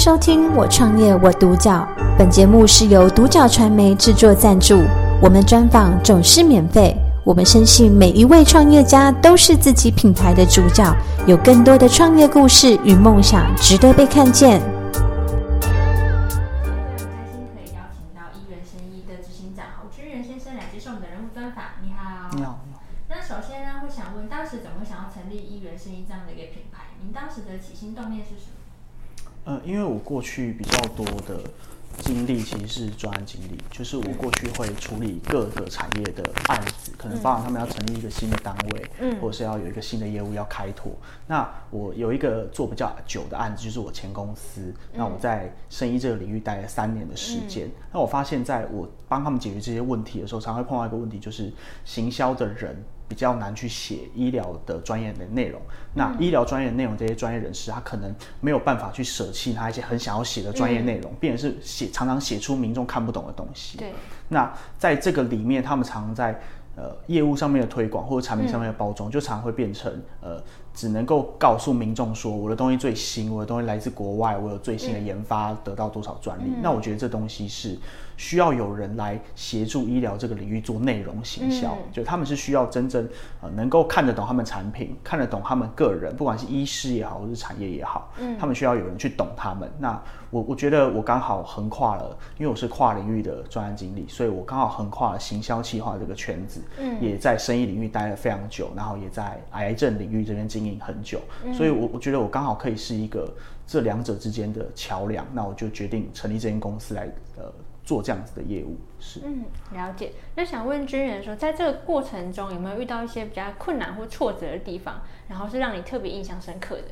收听《我创业我独角》，本节目是由独角传媒制作赞助，我们专访总是免费。我们深信每一位创业家都是自己品牌的主角，有更多的创业故事与梦想值得被看见。非常开心可以邀请到一元生意的执行长侯君元先生来接受我们的人物专访。你好。你好。那首先呢，会想问，当时怎么会想要成立一元生意这样的一个品牌？您当时的起心动念是什么？呃，因为我过去比较多的经历其实是专案经历，就是我过去会处理各个产业的案子，可能包含他们要成立一个新的单位，嗯，或者是要有一个新的业务要开拓。那我有一个做比较久的案子，就是我前公司，那我在生意这个领域待了三年的时间。那我发现，在我帮他们解决这些问题的时候，常会碰到一个问题，就是行销的人。比较难去写医疗的专业的内容，那医疗专业的内容，这些专业人士他可能没有办法去舍弃他一些很想要写的专业内容，变成是写常常写出民众看不懂的东西。对，那在这个里面，他们常常在呃业务上面的推广或者产品上面的包装，就常常会变成呃只能够告诉民众说我的东西最新，我的东西来自国外，我有最新的研发，得到多少专利。那我觉得这东西是。需要有人来协助医疗这个领域做内容行销，嗯、就他们是需要真正呃能够看得懂他们产品，看得懂他们个人，不管是医师也好，或是产业也好，嗯，他们需要有人去懂他们。那我我觉得我刚好横跨了，因为我是跨领域的专案经理，所以我刚好横跨了行销企划这个圈子，嗯，也在生意领域待了非常久，然后也在癌症领域这边经营很久，嗯、所以我我觉得我刚好可以是一个这两者之间的桥梁。那我就决定成立这间公司来呃。做这样子的业务是，嗯，了解。那想问军人说，在这个过程中有没有遇到一些比较困难或挫折的地方，然后是让你特别印象深刻的？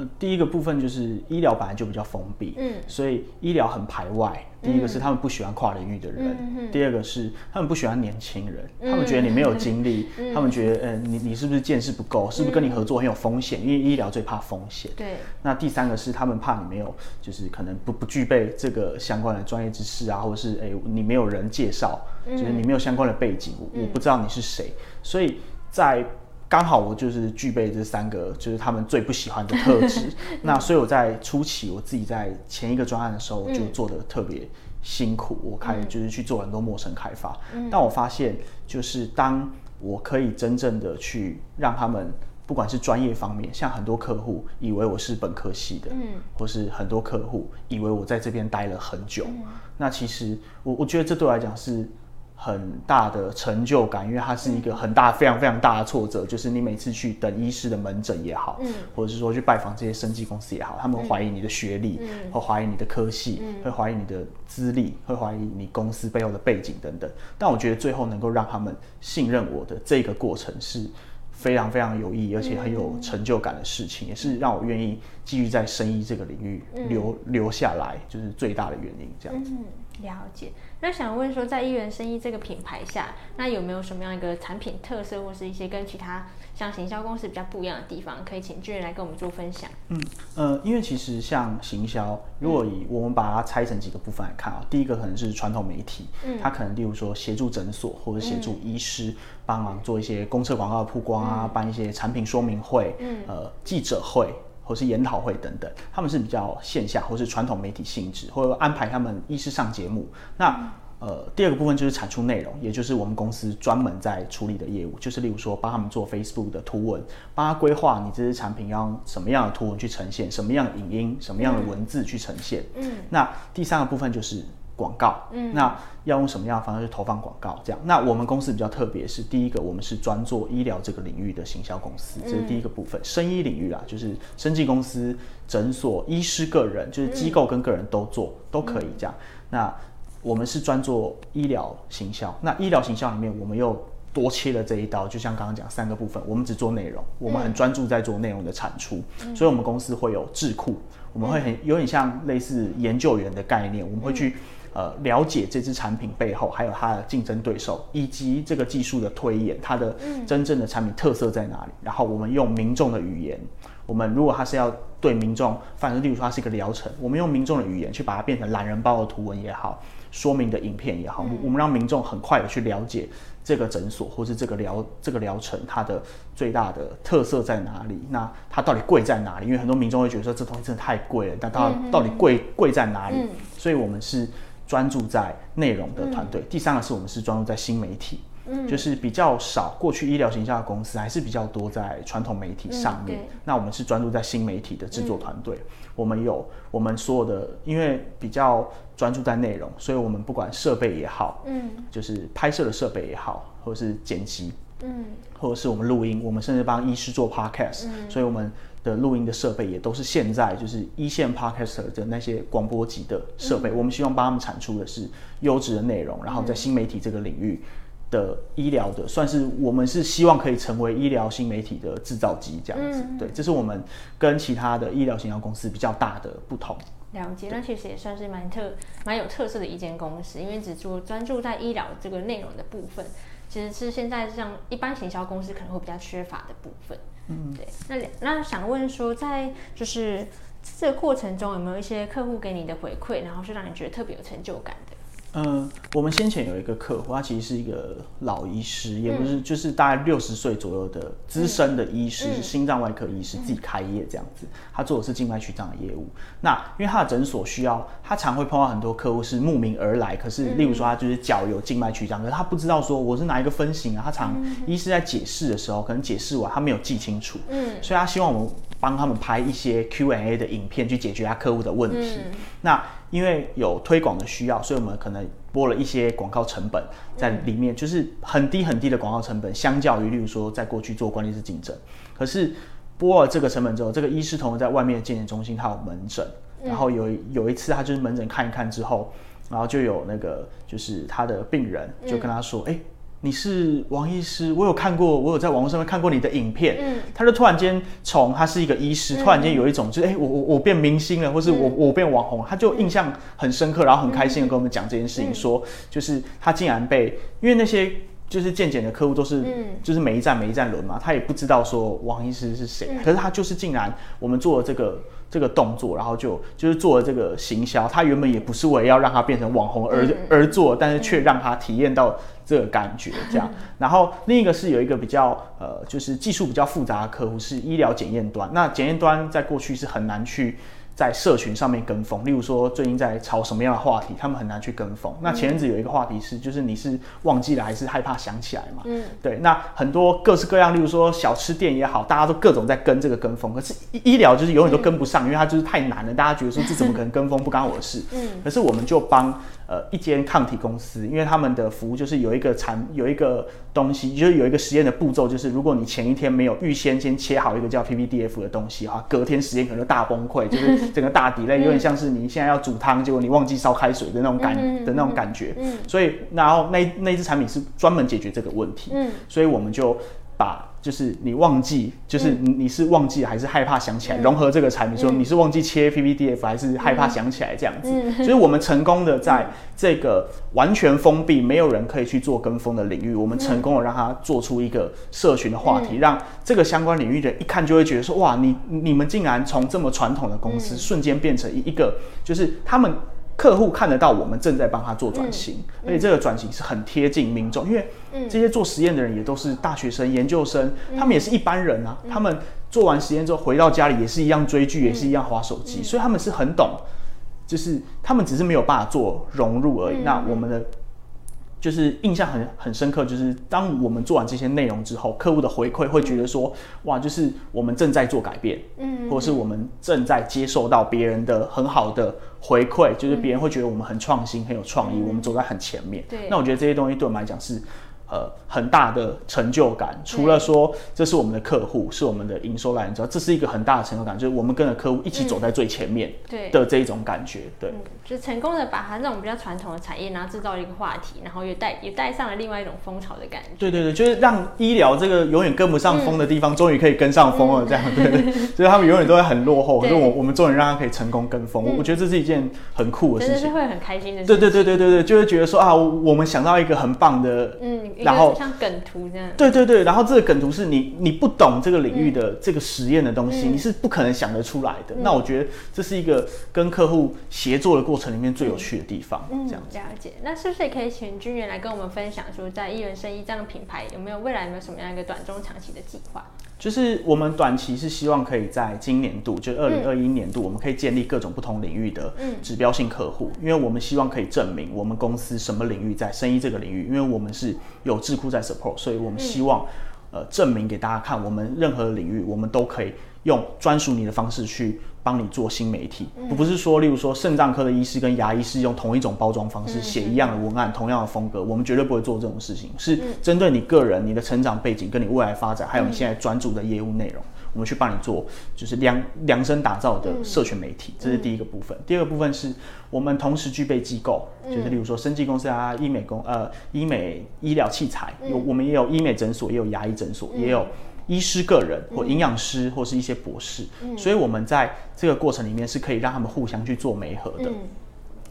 呃，第一个部分就是医疗本来就比较封闭，嗯，所以医疗很排外。第一个是他们不喜欢跨领域的人，嗯、第二个是他们不喜欢年轻人，嗯、他们觉得你没有经历，嗯、他们觉得，嗯、呃，你你是不是见识不够，是不是跟你合作很有风险？因为医疗最怕风险。对。那第三个是他们怕你没有，就是可能不不具备这个相关的专业知识啊，或者是哎、欸，你没有人介绍，就是你没有相关的背景，嗯、我不知道你是谁，所以在。刚好我就是具备这三个，就是他们最不喜欢的特质。那所以我在初期，我自己在前一个专案的时候就做的特别辛苦。我开始就是去做很多陌生开发。但我发现，就是当我可以真正的去让他们，不管是专业方面，像很多客户以为我是本科系的，或是很多客户以为我在这边待了很久。那其实我我觉得这对我来讲是。很大的成就感，因为它是一个很大、非常非常大的挫折，就是你每次去等医师的门诊也好，嗯，或者是说去拜访这些生技公司也好，他们会怀疑你的学历，嗯，会怀疑你的科系，嗯，会怀疑你的资历，会怀疑你公司背后的背景等等。但我觉得最后能够让他们信任我的这个过程是非常非常有意义，而且很有成就感的事情，也是让我愿意继续在生医这个领域留留下来，就是最大的原因。这样子。了解，那想问说，在一元生意这个品牌下，那有没有什么样一个产品特色，或是一些跟其他像行销公司比较不一样的地方，可以请军元来跟我们做分享？嗯呃，因为其实像行销，如果以我们把它拆成几个部分来看啊，嗯、第一个可能是传统媒体，嗯，它可能例如说协助诊所或者协助医师帮忙做一些公测广告的曝光啊，嗯、办一些产品说明会，嗯，呃，记者会。或是研讨会等等，他们是比较线下或是传统媒体性质，或者安排他们医师上节目。那呃，第二个部分就是产出内容，也就是我们公司专门在处理的业务，就是例如说帮他们做 Facebook 的图文，帮他规划你这些产品要用什么样的图文去呈现，什么样的影音，什么样的文字去呈现。嗯，那第三个部分就是。广告，嗯，那要用什么样的方式去投放广告？这样，那我们公司比较特别，是第一个，我们是专做医疗这个领域的行销公司，这是第一个部分。生医领域啦，就是生技公司、诊所、医师个人，就是机构跟个人都做，都可以这样。那我们是专做医疗行销，那医疗行销里面，我们又多切了这一刀，就像刚刚讲三个部分，我们只做内容，我们很专注在做内容的产出，所以我们公司会有智库，我们会很有点像类似研究员的概念，我们会去。呃，了解这支产品背后还有它的竞争对手，以及这个技术的推演，它的真正的产品特色在哪里？然后我们用民众的语言，我们如果它是要对民众，反正例如说它是一个疗程，我们用民众的语言去把它变成懒人包的图文也好，说明的影片也好，嗯、我们让民众很快的去了解这个诊所或是这个疗这个疗程它的最大的特色在哪里，那它到底贵在哪里？因为很多民众会觉得说这东西真的太贵了，但它到底贵贵在哪里？嗯、所以我们是专注在内容的团队。嗯、第三个是我们是专注在新媒体。嗯就是比较少，过去医疗形象的公司还是比较多在传统媒体上面。嗯、那我们是专注在新媒体的制作团队。嗯、我们有我们所有的，因为比较专注在内容，所以我们不管设备也好，嗯，就是拍摄的设备也好，或者是剪辑，嗯，或者是我们录音，我们甚至帮医师做 podcast，嗯，所以我们的录音的设备也都是现在就是一线 podcaster 的那些广播级的设备。嗯、我们希望帮他们产出的是优质的内容，然后在新媒体这个领域。的医疗的，算是我们是希望可以成为医疗新媒体的制造机这样子，嗯、对，这是我们跟其他的医疗行销公司比较大的不同。了解，那其实也算是蛮特、蛮有特色的一间公司，因为只做专注在医疗这个内容的部分，其实是现在像一般行销公司可能会比较缺乏的部分。嗯，对。那那想问说，在就是这个过程中有没有一些客户给你的回馈，然后是让你觉得特别有成就感的？嗯，我们先前有一个客户，他其实是一个老医师，也不是，就是大概六十岁左右的资深的医师，是心脏外科医师，自己开业这样子。他做的是静脉曲张的业务。那因为他的诊所需要，他常会碰到很多客户是慕名而来，可是例如说他就是脚有静脉曲张，可是他不知道说我是哪一个分型啊。他常医师在解释的时候，可能解释完他没有记清楚，嗯，所以他希望我们帮他们拍一些 Q&A 的影片去解决他客户的问题。那因为有推广的需要，所以我们可能拨了一些广告成本在里面，就是很低很低的广告成本，相较于例如说在过去做关键字竞争。可是拨了这个成本之后，这个医师同样在外面的健检中心他有门诊，然后有有一次他就是门诊看一看之后，然后就有那个就是他的病人就跟他说，哎。你是王医师，我有看过，我有在网络上面看过你的影片。嗯，他就突然间从他是一个医师，嗯、突然间有一种就是哎、欸，我我我变明星了，或是我、嗯、我变网红，他就印象很深刻，然后很开心的跟我们讲这件事情，说就是他竟然被，因为那些就是健检的客户都是，就是每一站每一站轮嘛，他也不知道说王医师是谁，嗯、可是他就是竟然我们做了这个。这个动作，然后就就是做了这个行销。他原本也不是为了要让他变成网红而、嗯、而做，但是却让他体验到这个感觉，这样。嗯、然后另一个是有一个比较呃，就是技术比较复杂的客户是医疗检验端。那检验端在过去是很难去。在社群上面跟风，例如说最近在炒什么样的话题，他们很难去跟风。那前阵子有一个话题是，就是你是忘记了还是害怕想起来嘛？嗯，对。那很多各式各样，例如说小吃店也好，大家都各种在跟这个跟风。可是医疗就是永远都跟不上，嗯、因为它就是太难了。大家觉得说这怎么可能跟风？不干我的事。嗯。可是我们就帮呃一间抗体公司，因为他们的服务就是有一个产有一个东西，就是有一个实验的步骤，就是如果你前一天没有预先先切好一个叫 PPDF 的东西哈，隔天实验可能就大崩溃，就是。整个大底类有点像是你现在要煮汤，结果你忘记烧开水的那种感的那种感觉，所以然后那那支产品是专门解决这个问题，所以我们就把就是你忘记，就是你是忘记还是害怕想起来，融合这个产品，说你是忘记切 PPDF 还是害怕想起来这样子，所以我们成功的在这个完全封闭、没有人可以去做跟风的领域，我们成功的让它做出一个社群的话题，让这个相关领域的人一看就会觉得说，哇，你你们竟然从这么传统的公司瞬间变成一个，就是他们。客户看得到我们正在帮他做转型，嗯嗯、而且这个转型是很贴近民众，因为这些做实验的人也都是大学生、研究生，嗯、他们也是一般人啊。嗯、他们做完实验之后回到家里也是一样追剧，嗯、也是一样划手机，嗯、所以他们是很懂，就是他们只是没有办法做融入而已。嗯、那我们的。就是印象很很深刻，就是当我们做完这些内容之后，客户的回馈会觉得说，哇，就是我们正在做改变，嗯，或者是我们正在接受到别人的很好的回馈，就是别人会觉得我们很创新、很有创意，嗯、我们走在很前面。对，那我觉得这些东西对我们来讲是。呃，很大的成就感。除了说这是我们的客户，是我们的营收来源之外，这是一个很大的成就感，就是我们跟着客户一起走在最前面，对的这一种感觉，对，就成功的把它那种比较传统的产业，然后制造一个话题，然后也带也带上了另外一种风潮的感觉。对对对，就是让医疗这个永远跟不上风的地方，终于可以跟上风了，这样对对，所以他们永远都会很落后，可是我我们终于让他可以成功跟风，我觉得这是一件很酷的事情，是会很开心的事情。对对对对对对，就会觉得说啊，我们想到一个很棒的，嗯。然后像梗图这样。对对对，然后这个梗图是你你不懂这个领域的这个实验的东西，嗯、你是不可能想得出来的。嗯、那我觉得这是一个跟客户协作的过程里面最有趣的地方。嗯，这样子。了解。那是不是也可以请君原来跟我们分享说，在一人生意这样的品牌有没有未来有没有什么样一个短中长期的计划？就是我们短期是希望可以在今年度，就二零二一年度，我们可以建立各种不同领域的指标性客户，因为我们希望可以证明我们公司什么领域在生意这个领域，因为我们是有智库在 support，所以我们希望呃证明给大家看，我们任何领域我们都可以用专属你的方式去。帮你做新媒体，不不是说，例如说肾脏科的医师跟牙医师用同一种包装方式写一样的文案，同样的风格，我们绝对不会做这种事情。是针对你个人、你的成长背景、跟你未来发展，还有你现在专注的业务内容，我们去帮你做，就是量量身打造的社群媒体。这是第一个部分。第二个部分是我们同时具备机构，就是例如说生技公司啊、医美公呃医美医疗器材，有我们也有医美诊所，也有牙医诊所，也有。医师个人或营养师或是一些博士，嗯、所以我们在这个过程里面是可以让他们互相去做媒合的。嗯、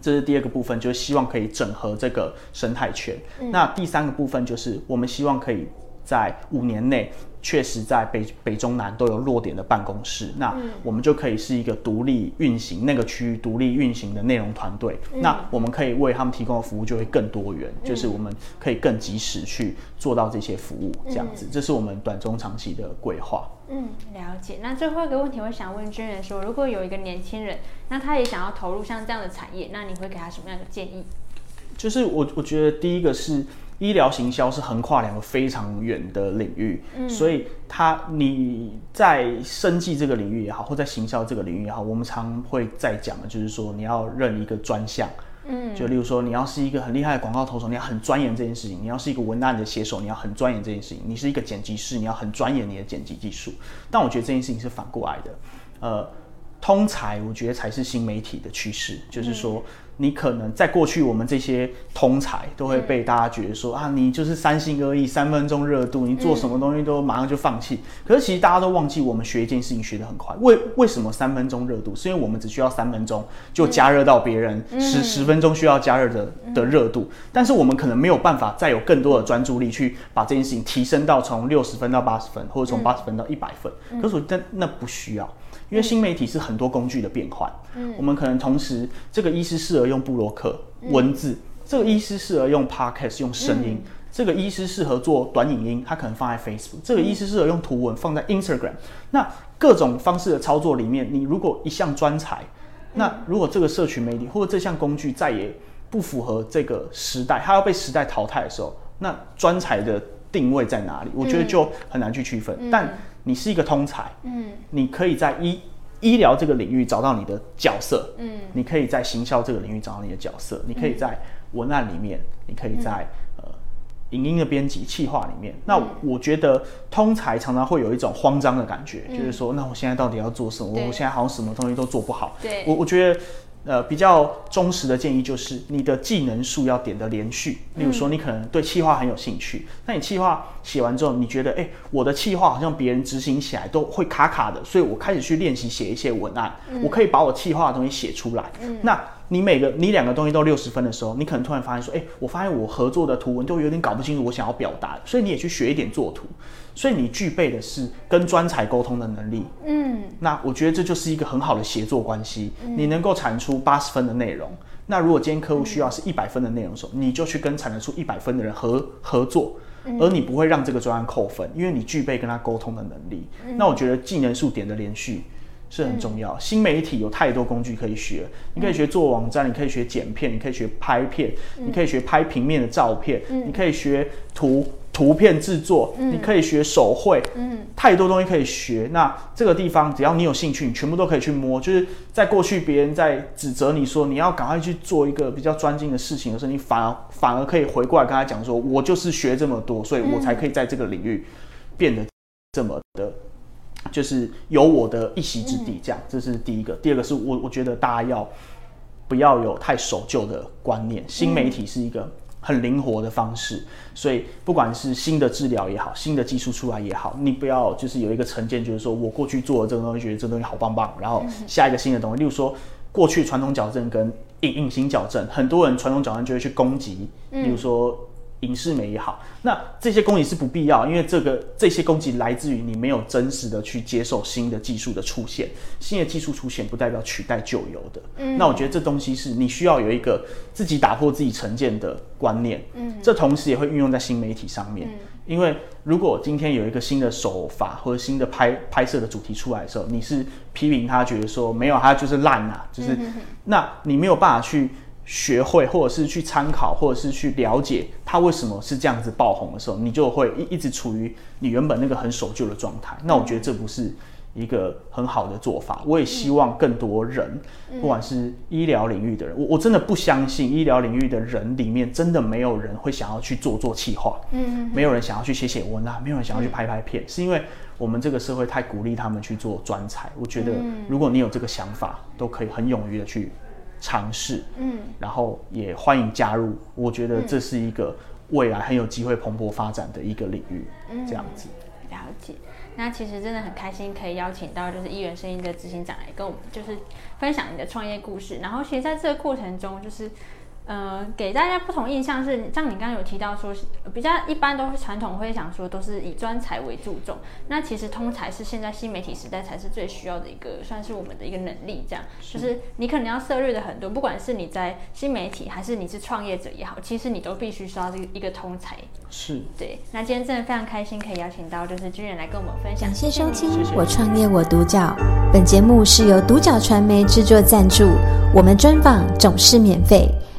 这是第二个部分，就是希望可以整合这个生态圈。嗯、那第三个部分就是我们希望可以在五年内。确实，在北北中南都有落点的办公室，那我们就可以是一个独立运行那个区域独立运行的内容团队。嗯、那我们可以为他们提供的服务就会更多元，嗯、就是我们可以更及时去做到这些服务，这样子，嗯、这是我们短中长期的规划。嗯，了解。那最后一个问题，我想问军人说，如果有一个年轻人，那他也想要投入像这样的产业，那你会给他什么样的建议？就是我我觉得第一个是。医疗行销是横跨两个非常远的领域，嗯、所以它你在生计这个领域也好，或在行销这个领域也好，我们常会在讲的就是说，你要认一个专项，嗯，就例如说，你要是一个很厉害的广告投手，你要很钻研这件事情；你要是一个文案的写手，你要很钻研这件事情；你是一个剪辑师，你要很钻研你的剪辑技术。但我觉得这件事情是反过来的，呃，通才我觉得才是新媒体的趋势，就是说。嗯你可能在过去，我们这些通才都会被大家觉得说、嗯、啊，你就是三心二意，三分钟热度，你做什么东西都马上就放弃。嗯、可是其实大家都忘记，我们学一件事情学得很快。为为什么三分钟热度？是因为我们只需要三分钟就加热到别人十十、嗯、分钟需要加热的的热度，嗯、但是我们可能没有办法再有更多的专注力去把这件事情提升到从六十分到八十分，或者从八十分到一百分。嗯、可是我但那不需要。因为新媒体是很多工具的变换，嗯，我们可能同时，这个医师适合用布洛克文字，这个医师适合用 podcast 用声音，这个医师适合做短影音，他可能放在 Facebook，这个医师适合用图文放在 Instagram。那各种方式的操作里面，你如果一项专才，那如果这个社群媒体或者这项工具再也不符合这个时代，它要被时代淘汰的时候，那专才的定位在哪里？我觉得就很难去区分，但。你是一个通才，嗯，你可以在医医疗这个领域找到你的角色，嗯，你可以在行销这个领域找到你的角色，嗯、你可以在文案里面，你可以在、嗯、呃影音的编辑、企划里面。那我觉得通才常常会有一种慌张的感觉，嗯、就是说，那我现在到底要做什么？我现在好像什么东西都做不好。对，我我觉得。呃，比较忠实的建议就是，你的技能树要点的连续。例如说，你可能对企划很有兴趣，那你企划写完之后，你觉得，哎，我的企划好像别人执行起来都会卡卡的，所以我开始去练习写一些文案，我可以把我企划的东西写出来。那你每个你两个东西都六十分的时候，你可能突然发现说，哎，我发现我合作的图文都有点搞不清楚我想要表达，所以你也去学一点作图。所以你具备的是跟专才沟通的能力，嗯，那我觉得这就是一个很好的协作关系。嗯、你能够产出八十分的内容，那如果今天客户需要是一百分的内容的时候，嗯、你就去跟产得出一百分的人合合作，而你不会让这个专案扣分，因为你具备跟他沟通的能力。嗯、那我觉得技能数点的连续是很重要。嗯、新媒体有太多工具可以学，你可以学做网站，你可以学剪片，你可以学拍片，嗯、你可以学拍平面的照片，嗯、你可以学图。图片制作，你可以学手绘，嗯，太多东西可以学。那这个地方只要你有兴趣，你全部都可以去摸。就是在过去别人在指责你说你要赶快去做一个比较专精的事情的时候，你反而反而可以回过来跟他讲说，我就是学这么多，所以我才可以在这个领域变得这么的，就是有我的一席之地。这样，这是第一个。第二个是我我觉得大家要不要有太守旧的观念，新媒体是一个。很灵活的方式，所以不管是新的治疗也好，新的技术出来也好，你不要就是有一个成见，就是说我过去做的这个东西，觉得这东西好棒棒，然后下一个新的东西，例如说过去传统矫正跟隐隐形矫正，很多人传统矫正就会去攻击，例如说影视美也好，那这些攻击是不必要，因为这个这些攻击来自于你没有真实的去接受新的技术的出现，新的技术出现不代表取代旧有的。嗯，那我觉得这东西是你需要有一个自己打破自己成见的观念。嗯，这同时也会运用在新媒体上面，嗯，因为如果今天有一个新的手法或者新的拍拍摄的主题出来的时候，你是批评他，觉得说没有他就是烂啊，就是，嗯，那你没有办法去。学会，或者是去参考，或者是去了解他为什么是这样子爆红的时候，你就会一一直处于你原本那个很守旧的状态。那我觉得这不是一个很好的做法。我也希望更多人，不管是医疗领域的人，我我真的不相信医疗领域的人里面真的没有人会想要去做做企划，嗯，没有人想要去写写文啊，没有人想要去拍拍片，是因为我们这个社会太鼓励他们去做专才。我觉得如果你有这个想法，都可以很勇于的去。尝试，嗯，然后也欢迎加入。我觉得这是一个未来很有机会蓬勃发展的一个领域，嗯，这样子。了解。那其实真的很开心，可以邀请到就是一元声音的执行长来跟我们就是分享你的创业故事。然后其实在这个过程中，就是。呃，给大家不同印象是，像你刚刚有提到说，比较一般都是传统会想说都是以专才为注重。那其实通才是现在新媒体时代才是最需要的一个，算是我们的一个能力。这样，是就是你可能要涉猎的很多，不管是你在新媒体还是你是创业者也好，其实你都必须需要这个一个通才。是，对。那今天真的非常开心，可以邀请到就是军人来跟我们分享。感谢收听《我创业我独角》，本节目是由独角传媒制作赞助，我们专访总是免费。